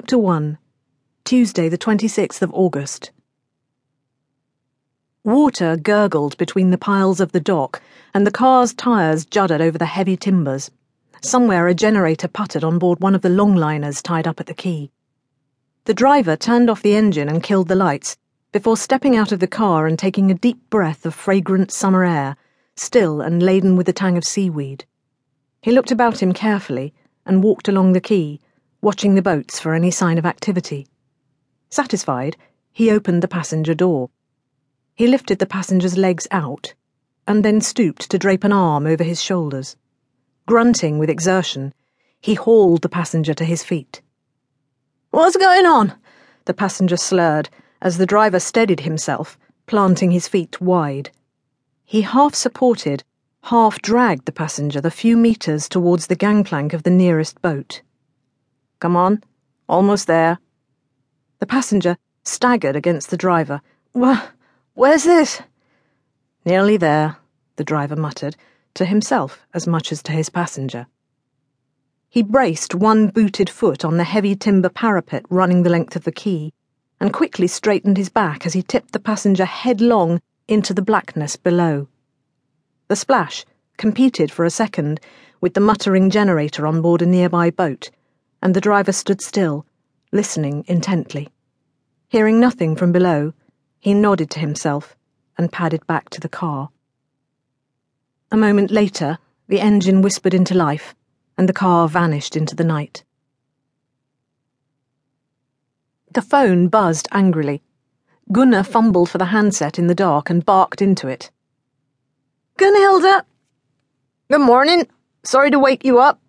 Chapter 1 Tuesday, the 26th of August. Water gurgled between the piles of the dock, and the car's tyres juddered over the heavy timbers. Somewhere a generator puttered on board one of the longliners tied up at the quay. The driver turned off the engine and killed the lights before stepping out of the car and taking a deep breath of fragrant summer air, still and laden with the tang of seaweed. He looked about him carefully and walked along the quay watching the boats for any sign of activity. Satisfied, he opened the passenger door. He lifted the passenger's legs out and then stooped to drape an arm over his shoulders. Grunting with exertion, he hauled the passenger to his feet. What's going on? The passenger slurred as the driver steadied himself, planting his feet wide. He half supported, half dragged the passenger the few meters towards the gangplank of the nearest boat. Come on. Almost there. The passenger staggered against the driver. Wh- where's this? Nearly there, the driver muttered, to himself as much as to his passenger. He braced one booted foot on the heavy timber parapet running the length of the quay, and quickly straightened his back as he tipped the passenger headlong into the blackness below. The splash competed for a second with the muttering generator on board a nearby boat and the driver stood still, listening intently. Hearing nothing from below, he nodded to himself and padded back to the car. A moment later, the engine whispered into life, and the car vanished into the night. The phone buzzed angrily. Gunna fumbled for the handset in the dark and barked into it. Gunnhildur! Good morning. Sorry to wake you up.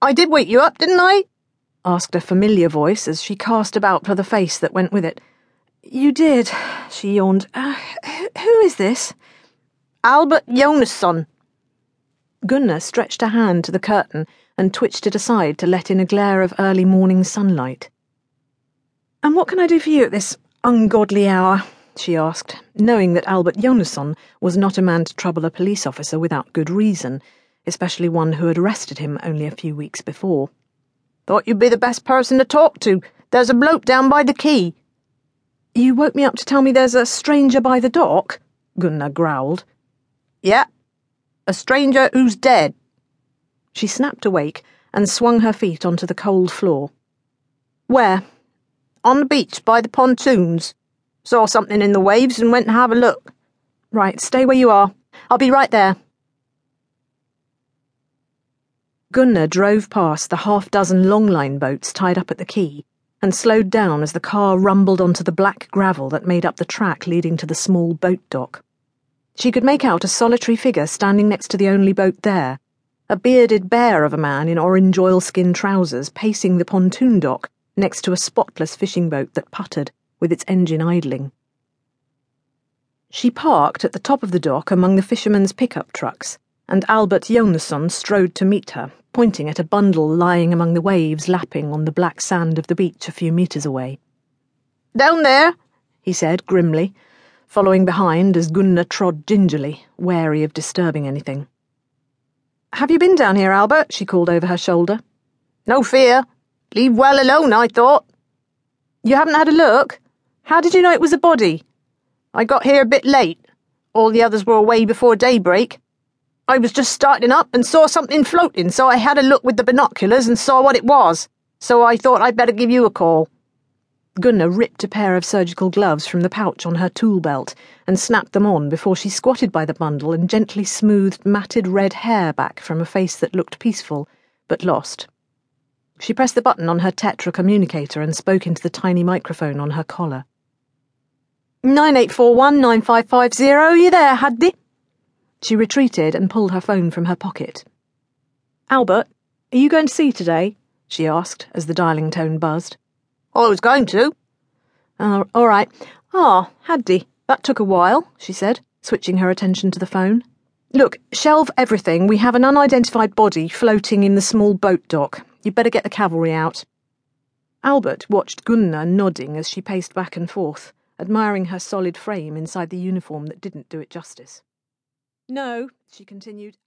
I did wake you up, didn't I? Asked a familiar voice as she cast about for the face that went with it. You did, she yawned. Uh, who is this? Albert Jonasson. Gunna stretched a hand to the curtain and twitched it aside to let in a glare of early morning sunlight. And what can I do for you at this ungodly hour? she asked, knowing that Albert Jonasson was not a man to trouble a police officer without good reason, especially one who had arrested him only a few weeks before. Thought you'd be the best person to talk to. There's a bloke down by the quay. You woke me up to tell me there's a stranger by the dock? Gunna growled. Yeah, a stranger who's dead. She snapped awake and swung her feet onto the cold floor. Where? On the beach by the pontoons. Saw something in the waves and went to have a look. Right, stay where you are. I'll be right there. Gunna drove past the half dozen longline boats tied up at the quay and slowed down as the car rumbled onto the black gravel that made up the track leading to the small boat dock. She could make out a solitary figure standing next to the only boat there, a bearded bear of a man in orange oilskin trousers pacing the pontoon dock next to a spotless fishing boat that puttered, with its engine idling. She parked at the top of the dock among the fishermen's pickup trucks, and Albert Jonasson strode to meet her, pointing at a bundle lying among the waves lapping on the black sand of the beach a few metres away. Down there, he said grimly, following behind as Gunna trod gingerly, wary of disturbing anything. Have you been down here, Albert? she called over her shoulder. No fear. Leave well alone, I thought. You haven't had a look? How did you know it was a body? I got here a bit late. All the others were away before daybreak. I was just starting up and saw something floating, so I had a look with the binoculars and saw what it was. So I thought I'd better give you a call. Gunna ripped a pair of surgical gloves from the pouch on her tool belt and snapped them on before she squatted by the bundle and gently smoothed matted red hair back from a face that looked peaceful, but lost. She pressed the button on her Tetra communicator and spoke into the tiny microphone on her collar. 9841 9550, you there, Haddi? She retreated and pulled her phone from her pocket. Albert, are you going to sea today? she asked as the dialing tone buzzed. I was going to. Oh, all right. Ah, Haddi, that took a while, she said, switching her attention to the phone. Look, shelve everything. We have an unidentified body floating in the small boat dock. You'd better get the cavalry out. Albert watched Gunna nodding as she paced back and forth, admiring her solid frame inside the uniform that didn't do it justice. No, she continued.